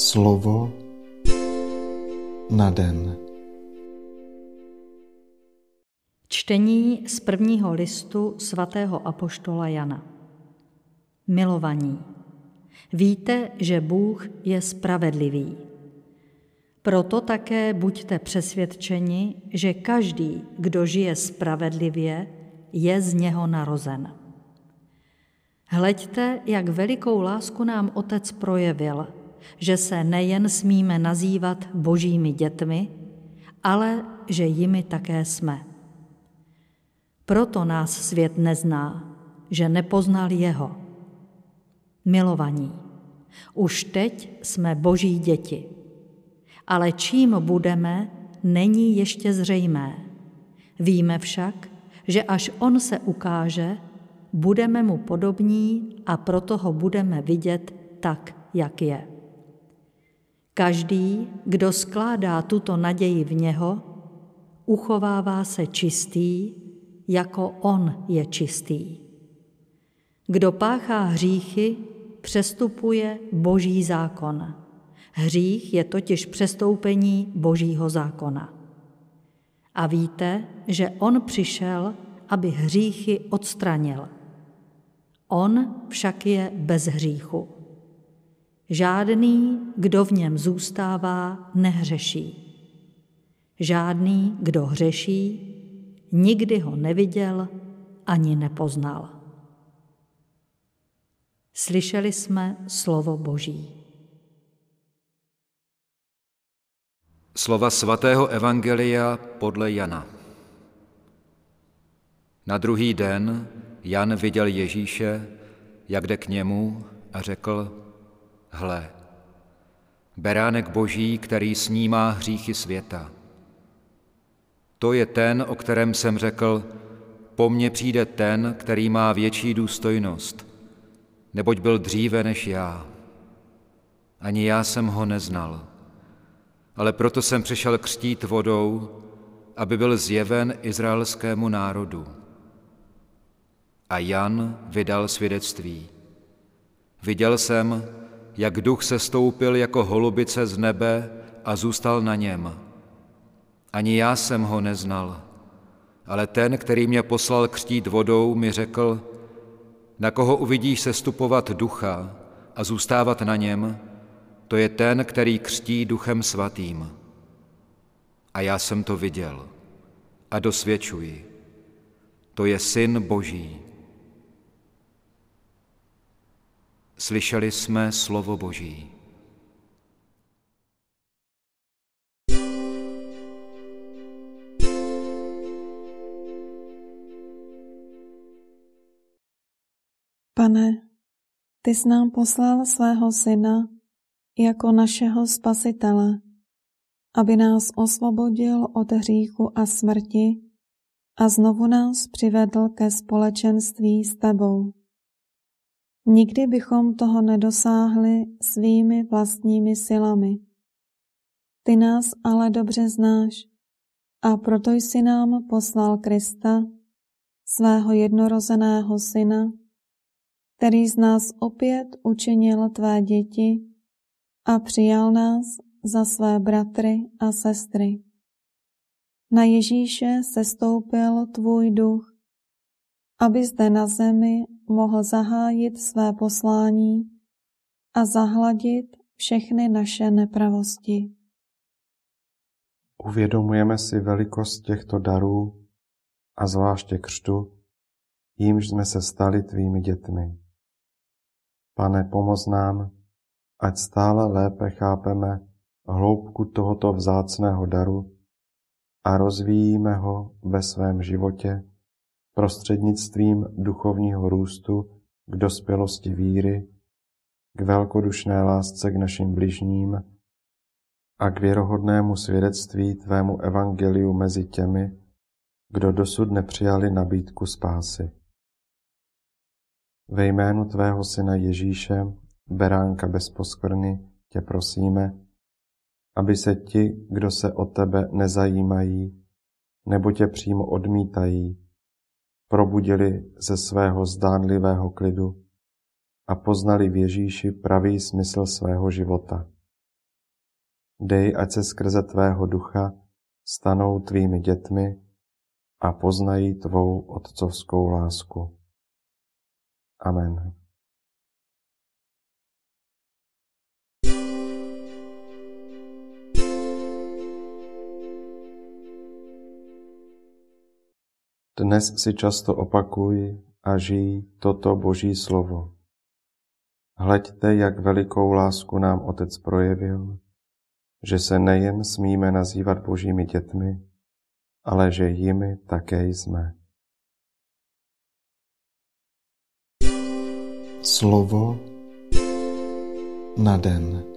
Slovo na den. Čtení z prvního listu svatého apoštola Jana. Milovaní, víte, že Bůh je spravedlivý. Proto také buďte přesvědčeni, že každý, kdo žije spravedlivě, je z něho narozen. Hleďte, jak velikou lásku nám Otec projevil, že se nejen smíme nazývat božími dětmi, ale že jimi také jsme. Proto nás svět nezná, že nepoznal jeho. Milovaní, už teď jsme boží děti, ale čím budeme, není ještě zřejmé. Víme však, že až on se ukáže, budeme mu podobní a proto ho budeme vidět tak, jak je. Každý, kdo skládá tuto naději v něho, uchovává se čistý, jako on je čistý. Kdo páchá hříchy, přestupuje boží zákon. Hřích je totiž přestoupení božího zákona. A víte, že on přišel, aby hříchy odstranil. On však je bez hříchu. Žádný, kdo v něm zůstává, nehřeší. Žádný, kdo hřeší, nikdy ho neviděl ani nepoznal. Slyšeli jsme slovo Boží. Slova svatého Evangelia podle Jana. Na druhý den Jan viděl Ježíše, jak jde k němu a řekl, hle, beránek boží, který snímá hříchy světa. To je ten, o kterém jsem řekl, po mně přijde ten, který má větší důstojnost, neboť byl dříve než já. Ani já jsem ho neznal, ale proto jsem přišel křtít vodou, aby byl zjeven izraelskému národu. A Jan vydal svědectví. Viděl jsem, jak duch se stoupil jako holubice z nebe a zůstal na něm. Ani já jsem ho neznal, ale ten, který mě poslal křtít vodou, mi řekl, na koho uvidíš se stupovat ducha a zůstávat na něm, to je ten, který křtí duchem svatým. A já jsem to viděl a dosvědčuji. To je syn Boží. Slyšeli jsme slovo Boží. Pane, ty jsi nám poslal svého syna jako našeho spasitele, aby nás osvobodil od hříchu a smrti a znovu nás přivedl ke společenství s tebou. Nikdy bychom toho nedosáhli svými vlastními silami. Ty nás ale dobře znáš a proto jsi nám poslal Krista, svého jednorozeného syna, který z nás opět učinil tvé děti a přijal nás za své bratry a sestry. Na Ježíše se stoupil tvůj duch, aby zde na zemi mohl zahájit své poslání a zahladit všechny naše nepravosti. Uvědomujeme si velikost těchto darů a zvláště křtu, jímž jsme se stali tvými dětmi. Pane, pomoz nám, ať stále lépe chápeme hloubku tohoto vzácného daru a rozvíjíme ho ve svém životě prostřednictvím duchovního růstu k dospělosti víry, k velkodušné lásce k našim bližním a k věrohodnému svědectví Tvému evangeliu mezi těmi, kdo dosud nepřijali nabídku spásy. Ve jménu Tvého Syna Ježíše, beránka bez poskvrny, tě prosíme, aby se ti, kdo se o tebe nezajímají, nebo tě přímo odmítají, probudili ze svého zdánlivého klidu a poznali v Ježíši pravý smysl svého života. Dej, ať se skrze tvého ducha stanou tvými dětmi a poznají tvou otcovskou lásku. Amen. Dnes si často opakuj a žij toto Boží slovo. Hleďte, jak velikou lásku nám Otec projevil, že se nejen smíme nazývat Božími dětmi, ale že jimi také jsme. Slovo na den.